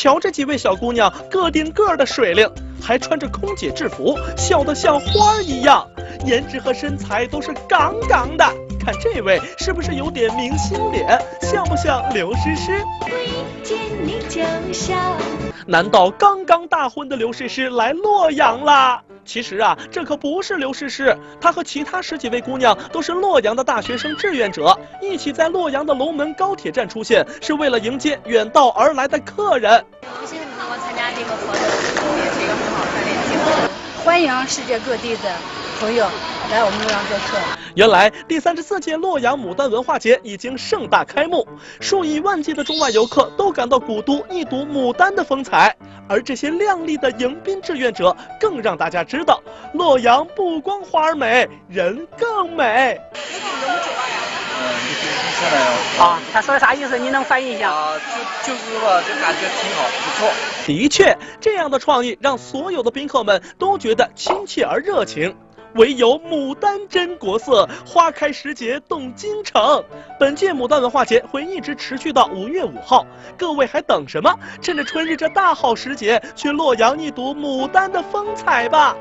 瞧这几位小姑娘，个顶个的水灵，还穿着空姐制服，笑得像花儿一样，颜值和身材都是杠杠的。看这位是不是有点明星脸？像不像刘诗诗？见你就笑。难道刚刚大婚的刘诗诗来洛阳啦？其实啊，这可不是刘诗诗，她和其他十几位姑娘都是洛阳的大学生志愿者，一起在洛阳的龙门高铁站出现，是为了迎接远道而来的客人。有幸能够参加这个活动，也是一个很好的联系活动，欢迎世界各地的朋友来我们洛阳做客。原来第三十四届洛阳牡丹文化节已经盛大开幕，数以万计的中外游客都赶到古都一睹牡丹的风采。而这些靓丽的迎宾志愿者，更让大家知道，洛阳不光花儿美，人更美。啊，他说的啥意思？你能翻译一下？啊，就就是吧，就感觉挺好，不错。的确，这样的创意让所有的宾客们都觉得亲切而热情。唯有牡丹真国色，花开时节动京城。本届牡丹文化节会一直持续到五月五号，各位还等什么？趁着春日这大好时节，去洛阳一睹牡丹的风采吧。